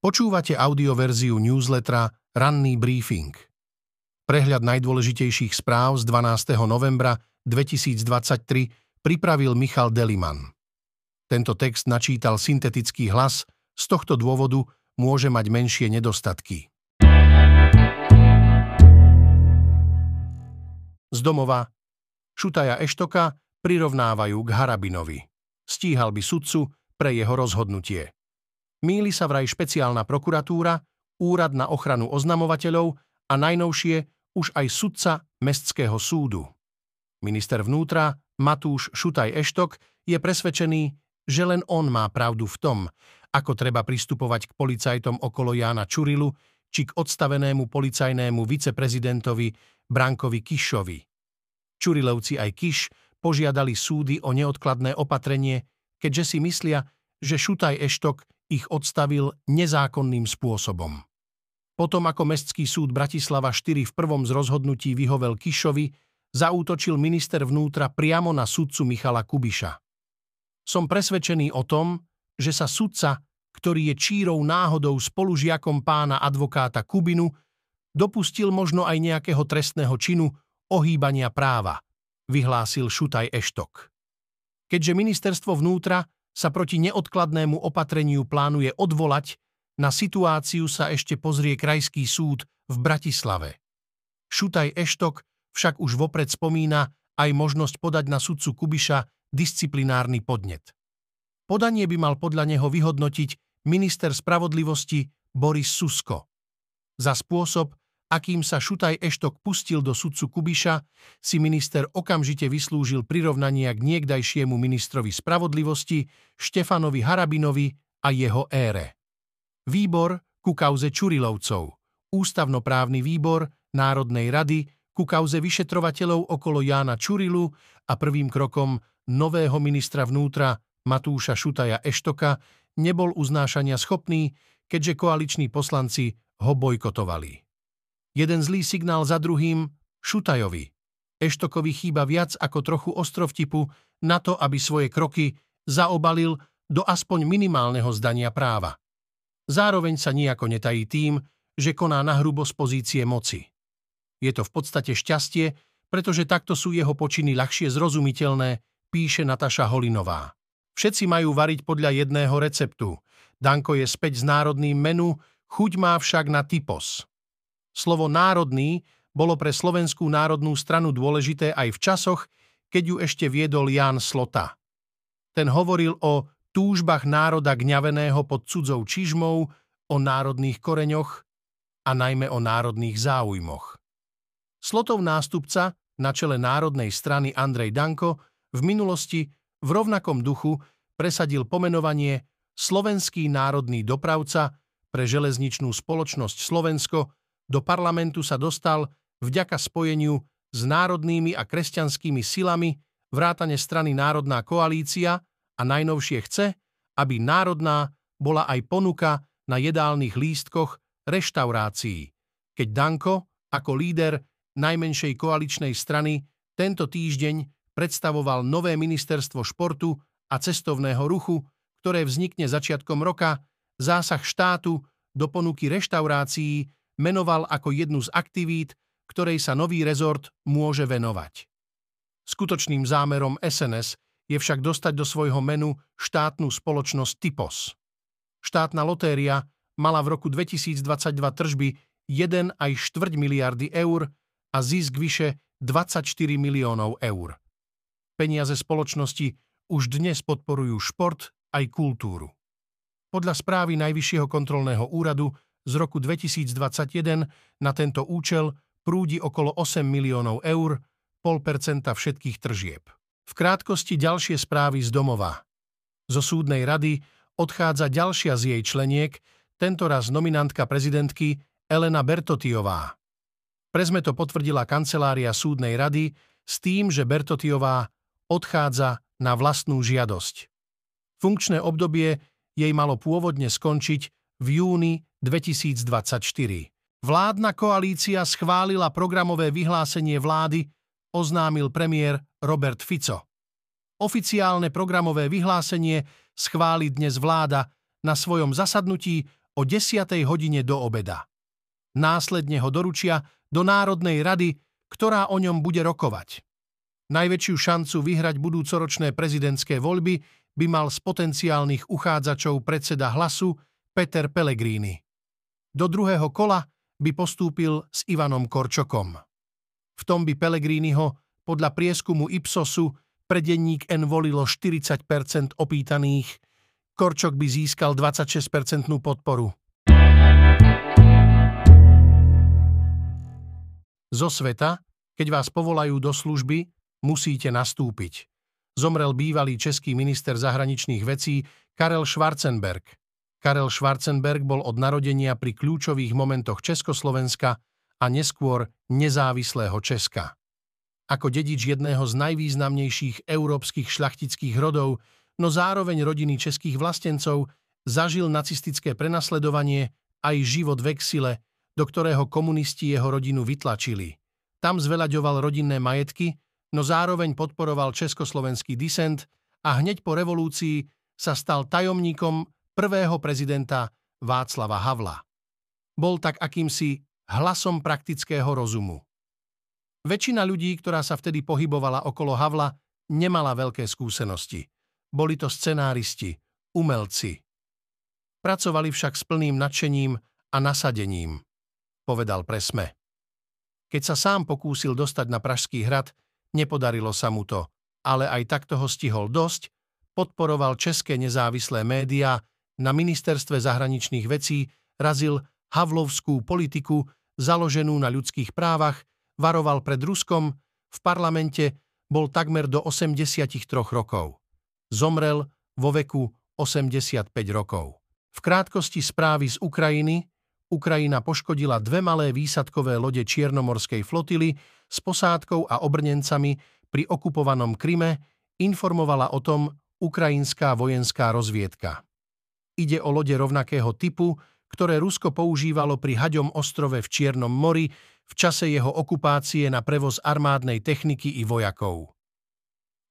Počúvate audioverziu newslettera Ranný briefing. Prehľad najdôležitejších správ z 12. novembra 2023 pripravil Michal Deliman. Tento text načítal syntetický hlas, z tohto dôvodu môže mať menšie nedostatky. Z domova Šutaja Eštoka prirovnávajú k Harabinovi. Stíhal by sudcu pre jeho rozhodnutie. Míli sa vraj špeciálna prokuratúra, Úrad na ochranu oznamovateľov a najnovšie už aj sudca Mestského súdu. Minister vnútra Matúš Šutaj Eštok je presvedčený, že len on má pravdu v tom, ako treba pristupovať k policajtom okolo Jána Čurilu či k odstavenému policajnému viceprezidentovi Brankovi Kišovi. Čurilovci aj Kiš požiadali súdy o neodkladné opatrenie, keďže si myslia, že Šutaj Eštok ich odstavil nezákonným spôsobom. Potom ako Mestský súd Bratislava 4 v prvom z rozhodnutí vyhovel Kišovi, zaútočil minister vnútra priamo na sudcu Michala Kubiša. Som presvedčený o tom, že sa sudca, ktorý je čírou náhodou spolužiakom pána advokáta Kubinu, dopustil možno aj nejakého trestného činu ohýbania práva, vyhlásil Šutaj Eštok. Keďže ministerstvo vnútra sa proti neodkladnému opatreniu plánuje odvolať, na situáciu sa ešte pozrie Krajský súd v Bratislave. Šutaj Eštok však už vopred spomína aj možnosť podať na sudcu Kubiša disciplinárny podnet. Podanie by mal podľa neho vyhodnotiť minister spravodlivosti Boris Susko. Za spôsob, akým sa Šutaj Eštok pustil do sudcu Kubiša, si minister okamžite vyslúžil prirovnania k niekdajšiemu ministrovi spravodlivosti Štefanovi Harabinovi a jeho ére. Výbor ku kauze Čurilovcov, Ústavnoprávny výbor Národnej rady ku kauze vyšetrovateľov okolo Jána Čurilu a prvým krokom nového ministra vnútra Matúša Šutaja Eštoka nebol uznášania schopný, keďže koaliční poslanci ho bojkotovali. Jeden zlý signál za druhým Šutajovi. Eštokovi chýba viac ako trochu ostrovtipu na to, aby svoje kroky zaobalil do aspoň minimálneho zdania práva. Zároveň sa nijako netají tým, že koná na hrubo z pozície moci. Je to v podstate šťastie, pretože takto sú jeho počiny ľahšie zrozumiteľné, píše Nataša Holinová. Všetci majú variť podľa jedného receptu. Danko je späť s národným menu, chuť má však na typos. Slovo národný bolo pre Slovenskú národnú stranu dôležité aj v časoch, keď ju ešte viedol Ján Slota. Ten hovoril o túžbách národa gňaveného pod cudzou čižmou, o národných koreňoch a najmä o národných záujmoch. Slotov nástupca na čele Národnej strany Andrej Danko v minulosti v rovnakom duchu presadil pomenovanie Slovenský národný dopravca pre železničnú spoločnosť Slovensko do parlamentu sa dostal vďaka spojeniu s národnými a kresťanskými silami vrátane strany Národná koalícia a najnovšie chce, aby národná bola aj ponuka na jedálnych lístkoch reštaurácií, keď Danko ako líder najmenšej koaličnej strany tento týždeň predstavoval nové ministerstvo športu a cestovného ruchu, ktoré vznikne začiatkom roka, zásah štátu do ponuky reštaurácií menoval ako jednu z aktivít, ktorej sa nový rezort môže venovať. Skutočným zámerom SNS je však dostať do svojho menu štátnu spoločnosť Typos. Štátna lotéria mala v roku 2022 tržby 1 aj 4 miliardy eur a zisk vyše 24 miliónov eur. Peniaze spoločnosti už dnes podporujú šport aj kultúru. Podľa správy Najvyššieho kontrolného úradu z roku 2021 na tento účel prúdi okolo 8 miliónov eur, 0,5% všetkých tržieb. V krátkosti ďalšie správy z domova. Zo súdnej rady odchádza ďalšia z jej členiek, tentoraz nominantka prezidentky Elena Bertotiová. Prezme to potvrdila kancelária súdnej rady s tým, že Bertotiová odchádza na vlastnú žiadosť. Funkčné obdobie jej malo pôvodne skončiť v júni 2024. Vládna koalícia schválila programové vyhlásenie vlády, oznámil premiér Robert Fico. Oficiálne programové vyhlásenie schváli dnes vláda na svojom zasadnutí o 10. hodine do obeda. Následne ho doručia do Národnej rady, ktorá o ňom bude rokovať. Najväčšiu šancu vyhrať budúcoročné prezidentské voľby by mal z potenciálnych uchádzačov predseda hlasu Peter Pellegrini. Do druhého kola by postúpil s Ivanom Korčokom. V tom by Pellegriniho podľa prieskumu Ipsosu pre denník N volilo 40 opýtaných, Korčok by získal 26% podporu. Zo sveta, keď vás povolajú do služby, musíte nastúpiť. Zomrel bývalý český minister zahraničných vecí Karel Schwarzenberg. Karel Schwarzenberg bol od narodenia pri kľúčových momentoch Československa a neskôr nezávislého Česka. Ako dedič jedného z najvýznamnejších európskych šľachtických rodov, no zároveň rodiny českých vlastencov, zažil nacistické prenasledovanie aj život v exile, do ktorého komunisti jeho rodinu vytlačili. Tam zveľaďoval rodinné majetky, no zároveň podporoval československý disent a hneď po revolúcii sa stal tajomníkom prvého prezidenta Václava Havla. Bol tak akýmsi hlasom praktického rozumu. Väčšina ľudí, ktorá sa vtedy pohybovala okolo Havla, nemala veľké skúsenosti. Boli to scenáristi, umelci. Pracovali však s plným nadšením a nasadením povedal presme. Keď sa sám pokúsil dostať na Pražský hrad, nepodarilo sa mu to, ale aj tak toho stihol dosť, podporoval české nezávislé médiá, na ministerstve zahraničných vecí razil havlovskú politiku založenú na ľudských právach, varoval pred Ruskom, v parlamente bol takmer do 83 rokov. Zomrel vo veku 85 rokov. V krátkosti správy z Ukrajiny Ukrajina poškodila dve malé výsadkové lode Čiernomorskej flotily s posádkou a obrnencami pri okupovanom Kryme, informovala o tom ukrajinská vojenská rozviedka. Ide o lode rovnakého typu, ktoré Rusko používalo pri Haďom ostrove v Čiernom mori v čase jeho okupácie na prevoz armádnej techniky i vojakov.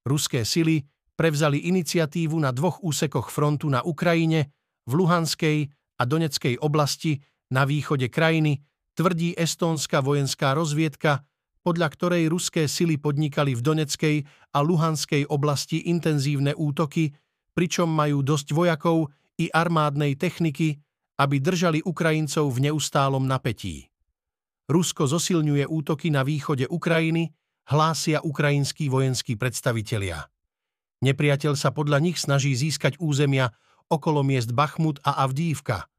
Ruské sily prevzali iniciatívu na dvoch úsekoch frontu na Ukrajine, v Luhanskej a Doneckej oblasti na východe krajiny, tvrdí estónska vojenská rozviedka, podľa ktorej ruské sily podnikali v Doneckej a Luhanskej oblasti intenzívne útoky, pričom majú dosť vojakov i armádnej techniky, aby držali Ukrajincov v neustálom napätí. Rusko zosilňuje útoky na východe Ukrajiny, hlásia ukrajinskí vojenskí predstavitelia. Nepriateľ sa podľa nich snaží získať územia okolo miest Bachmut a Avdívka –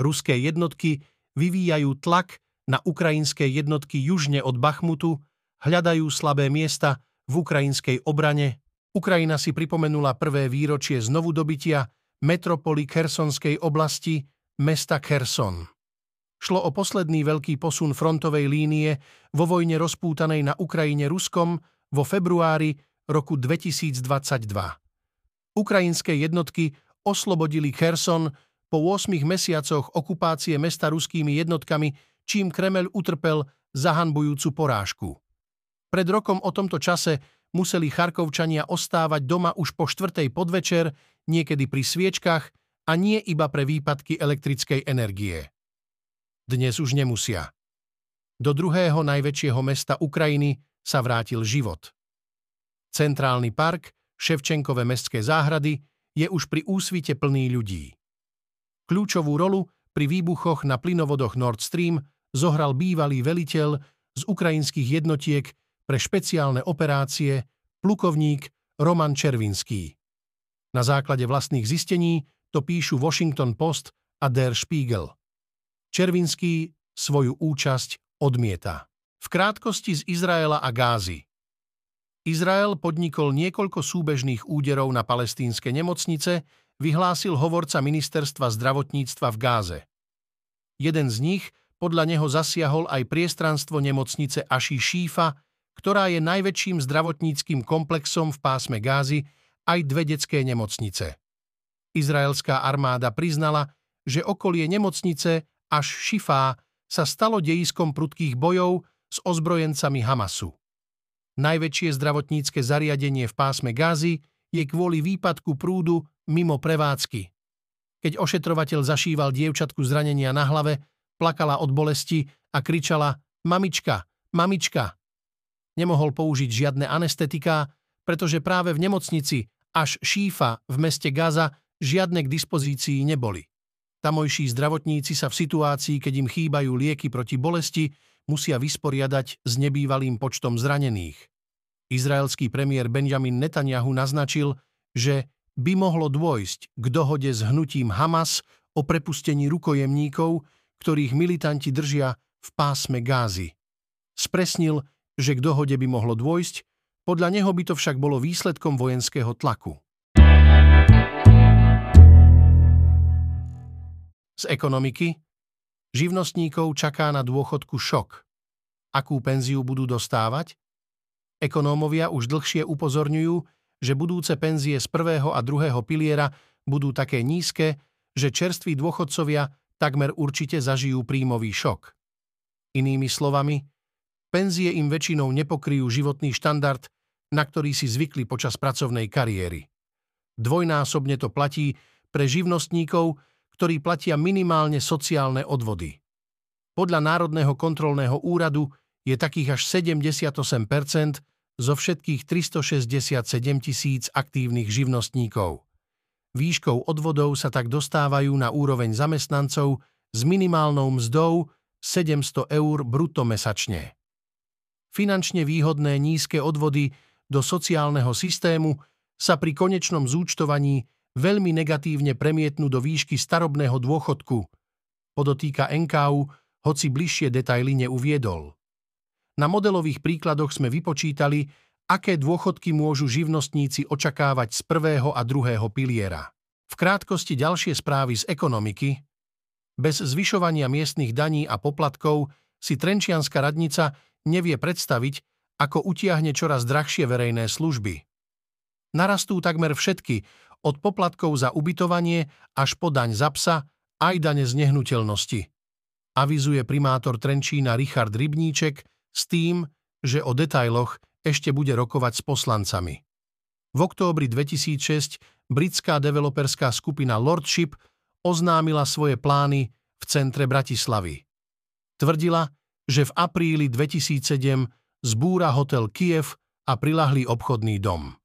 Ruské jednotky vyvíjajú tlak na ukrajinské jednotky južne od Bachmutu, hľadajú slabé miesta v ukrajinskej obrane. Ukrajina si pripomenula prvé výročie znovu dobytia metropoly Kersonskej oblasti, mesta Kerson. Šlo o posledný veľký posun frontovej línie vo vojne rozpútanej na Ukrajine Ruskom vo februári roku 2022. Ukrajinské jednotky oslobodili Kherson po 8 mesiacoch okupácie mesta ruskými jednotkami, čím Kremel utrpel zahanbujúcu porážku. Pred rokom o tomto čase museli Charkovčania ostávať doma už po štvrtej podvečer, niekedy pri sviečkach a nie iba pre výpadky elektrickej energie. Dnes už nemusia. Do druhého najväčšieho mesta Ukrajiny sa vrátil život. Centrálny park, Ševčenkové mestské záhrady, je už pri úsvite plný ľudí. Kľúčovú rolu pri výbuchoch na plynovodoch Nord Stream zohral bývalý veliteľ z ukrajinských jednotiek pre špeciálne operácie plukovník Roman Červinský. Na základe vlastných zistení to píšu Washington Post a Der Spiegel. Červinský svoju účasť odmieta. V krátkosti z Izraela a Gázy. Izrael podnikol niekoľko súbežných úderov na palestínske nemocnice, vyhlásil hovorca ministerstva zdravotníctva v Gáze. Jeden z nich podľa neho zasiahol aj priestranstvo nemocnice Aši Šífa, ktorá je najväčším zdravotníckým komplexom v pásme Gázy, aj dve detské nemocnice. Izraelská armáda priznala, že okolie nemocnice až Šifá sa stalo dejiskom prudkých bojov s ozbrojencami Hamasu. Najväčšie zdravotnícke zariadenie v pásme Gázy je kvôli výpadku prúdu mimo prevádzky. Keď ošetrovateľ zašíval dievčatku zranenia na hlave, plakala od bolesti a kričala Mamička, mamička. Nemohol použiť žiadne anestetiká, pretože práve v nemocnici až Šífa v meste Gaza žiadne k dispozícii neboli. Tamojší zdravotníci sa v situácii, keď im chýbajú lieky proti bolesti, musia vysporiadať s nebývalým počtom zranených. Izraelský premiér Benjamin Netanyahu naznačil, že by mohlo dôjsť k dohode s hnutím Hamas o prepustení rukojemníkov, ktorých militanti držia v pásme Gázy. Spresnil, že k dohode by mohlo dôjsť, podľa neho by to však bolo výsledkom vojenského tlaku. Z ekonomiky živnostníkov čaká na dôchodku šok. Akú penziu budú dostávať? Ekonómovia už dlhšie upozorňujú, že budúce penzie z prvého a druhého piliera budú také nízke, že čerství dôchodcovia takmer určite zažijú príjmový šok. Inými slovami, penzie im väčšinou nepokryjú životný štandard, na ktorý si zvykli počas pracovnej kariéry. Dvojnásobne to platí pre živnostníkov, ktorí platia minimálne sociálne odvody. Podľa Národného kontrolného úradu je takých až 78% zo všetkých 367 tisíc aktívnych živnostníkov. Výškou odvodov sa tak dostávajú na úroveň zamestnancov s minimálnou mzdou 700 eur bruto mesačne. Finančne výhodné nízke odvody do sociálneho systému sa pri konečnom zúčtovaní veľmi negatívne premietnú do výšky starobného dôchodku, podotýka NKU, hoci bližšie detaily neuviedol. Na modelových príkladoch sme vypočítali, aké dôchodky môžu živnostníci očakávať z prvého a druhého piliera. V krátkosti ďalšie správy z ekonomiky. Bez zvyšovania miestnych daní a poplatkov si Trenčianská radnica nevie predstaviť, ako utiahne čoraz drahšie verejné služby. Narastú takmer všetky, od poplatkov za ubytovanie až po daň za psa, aj dane z nehnuteľnosti. Avizuje primátor Trenčína Richard Rybníček s tým, že o detailoch ešte bude rokovať s poslancami. V októbri 2006 britská developerská skupina Lordship oznámila svoje plány v centre Bratislavy. Tvrdila, že v apríli 2007 zbúra hotel Kiev a prilahlý obchodný dom.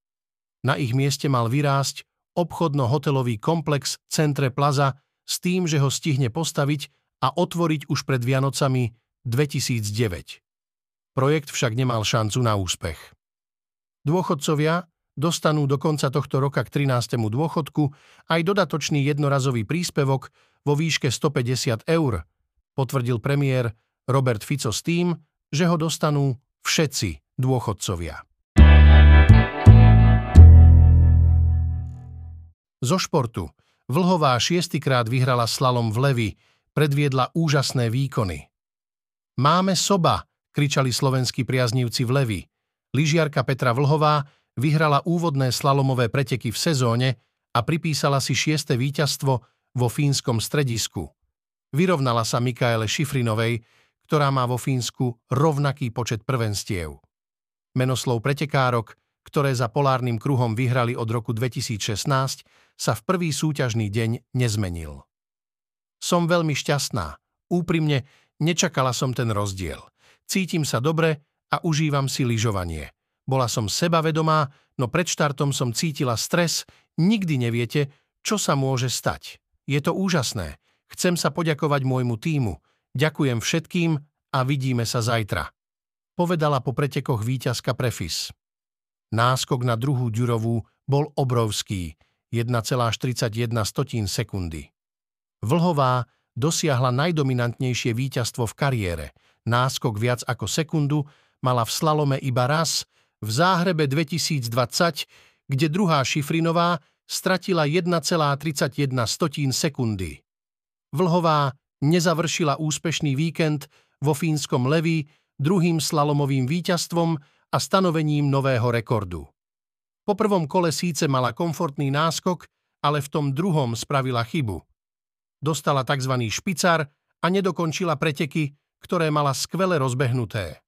Na ich mieste mal vyrásť obchodno-hotelový komplex Centre Plaza s tým, že ho stihne postaviť a otvoriť už pred Vianocami 2009. Projekt však nemal šancu na úspech. Dôchodcovia dostanú do konca tohto roka k 13. dôchodku aj dodatočný jednorazový príspevok vo výške 150 eur, potvrdil premiér Robert Fico s tým, že ho dostanú všetci dôchodcovia. Zo športu. Vlhová šiestikrát vyhrala slalom v Levi, predviedla úžasné výkony. Máme soba, kričali slovenskí priaznivci v Levi. Lyžiarka Petra Vlhová vyhrala úvodné slalomové preteky v sezóne a pripísala si šieste víťazstvo vo fínskom stredisku. Vyrovnala sa Mikaele Šifrinovej, ktorá má vo Fínsku rovnaký počet prvenstiev. Menoslov pretekárok, ktoré za polárnym kruhom vyhrali od roku 2016, sa v prvý súťažný deň nezmenil. Som veľmi šťastná. Úprimne, nečakala som ten rozdiel. Cítim sa dobre a užívam si lyžovanie. Bola som sebavedomá, no pred štartom som cítila stres, nikdy neviete, čo sa môže stať. Je to úžasné. Chcem sa poďakovať môjmu týmu, Ďakujem všetkým a vidíme sa zajtra. Povedala po pretekoch víťazka Prefis. Náskok na druhú ďurovú bol obrovský, 1,41 sekundy. Vlhová dosiahla najdominantnejšie víťazstvo v kariére. Náskok viac ako sekundu mala v slalome iba raz, v záhrebe 2020, kde druhá Šifrinová stratila 1,31 sekundy. Vlhová nezavršila úspešný víkend vo fínskom Levi druhým slalomovým víťazstvom a stanovením nového rekordu. Po prvom kole síce mala komfortný náskok, ale v tom druhom spravila chybu. Dostala tzv. špicar a nedokončila preteky, ktoré mala skvele rozbehnuté.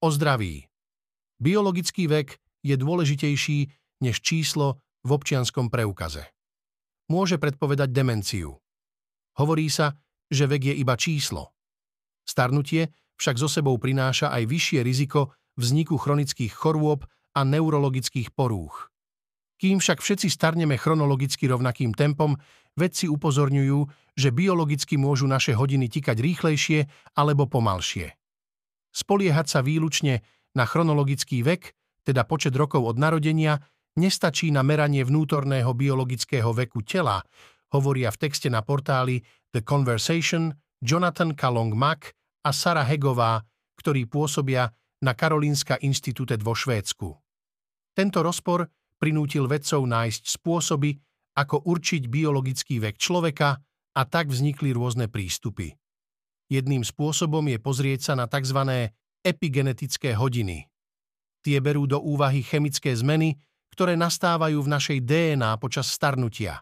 O zdraví. Biologický vek je dôležitejší než číslo v občianskom preukaze. Môže predpovedať demenciu. Hovorí sa, že vek je iba číslo. Starnutie však zo sebou prináša aj vyššie riziko vzniku chronických chorôb a neurologických porúch. Kým však všetci starneme chronologicky rovnakým tempom, vedci upozorňujú, že biologicky môžu naše hodiny tikať rýchlejšie alebo pomalšie. Spoliehať sa výlučne na chronologický vek, teda počet rokov od narodenia, nestačí na meranie vnútorného biologického veku tela, hovoria v texte na portáli The Conversation Jonathan Kalong Mack a Sara Hegová, ktorí pôsobia na Karolínska inštitúte vo Švédsku. Tento rozpor prinútil vedcov nájsť spôsoby, ako určiť biologický vek človeka a tak vznikli rôzne prístupy. Jedným spôsobom je pozrieť sa na tzv. epigenetické hodiny. Tie berú do úvahy chemické zmeny, ktoré nastávajú v našej DNA počas starnutia.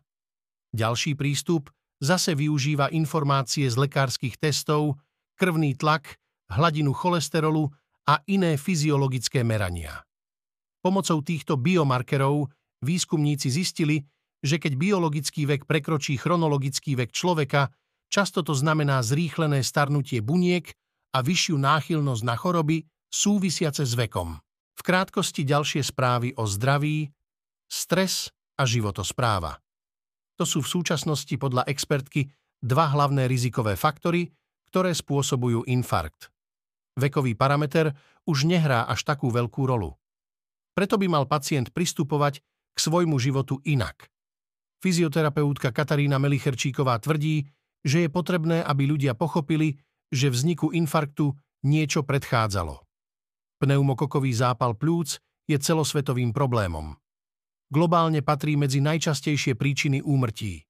Ďalší prístup zase využíva informácie z lekárskych testov, krvný tlak, hladinu cholesterolu a iné fyziologické merania. Pomocou týchto biomarkerov výskumníci zistili, že keď biologický vek prekročí chronologický vek človeka, často to znamená zrýchlené starnutie buniek a vyššiu náchylnosť na choroby súvisiace s vekom. V krátkosti ďalšie správy o zdraví, stres a životospráva. To sú v súčasnosti podľa expertky dva hlavné rizikové faktory, ktoré spôsobujú infarkt. Vekový parameter už nehrá až takú veľkú rolu. Preto by mal pacient pristupovať k svojmu životu inak. Fyzioterapeutka Katarína Melicherčíková tvrdí, že je potrebné, aby ľudia pochopili, že vzniku infarktu niečo predchádzalo. Pneumokokový zápal plúc je celosvetovým problémom. Globálne patrí medzi najčastejšie príčiny úmrtí.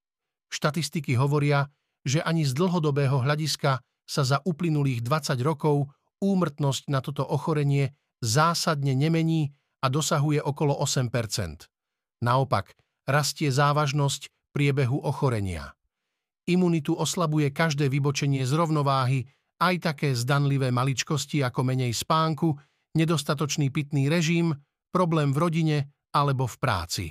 Štatistiky hovoria, že ani z dlhodobého hľadiska sa za uplynulých 20 rokov úmrtnosť na toto ochorenie zásadne nemení a dosahuje okolo 8% Naopak, rastie závažnosť priebehu ochorenia. Imunitu oslabuje každé vybočenie z rovnováhy, aj také zdanlivé maličkosti ako menej spánku, nedostatočný pitný režim, problém v rodine alebo v práci.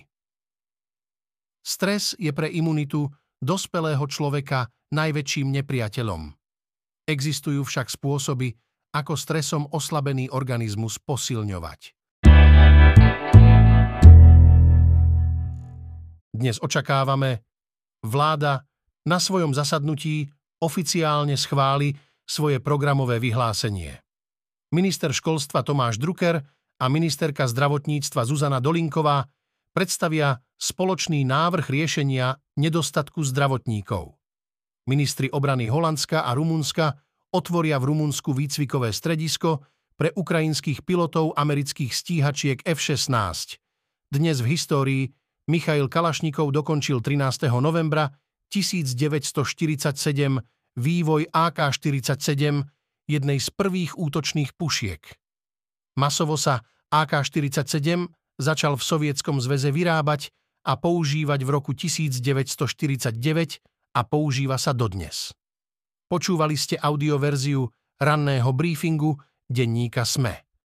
Stres je pre imunitu dospelého človeka najväčším nepriateľom. Existujú však spôsoby, ako stresom oslabený organizmus posilňovať. Dnes očakávame, vláda na svojom zasadnutí oficiálne schváli svoje programové vyhlásenie. Minister školstva Tomáš Drucker a ministerka zdravotníctva Zuzana Dolinková predstavia spoločný návrh riešenia nedostatku zdravotníkov. Ministri obrany Holandska a Rumunska otvoria v Rumunsku výcvikové stredisko pre ukrajinských pilotov amerických stíhačiek F-16. Dnes v histórii Michail Kalašnikov dokončil 13. novembra 1947 vývoj AK-47, jednej z prvých útočných pušiek. Masovo sa AK-47 začal v Sovietskom zväze vyrábať a používať v roku 1949 a používa sa dodnes. Počúvali ste audioverziu ranného briefingu denníka SME.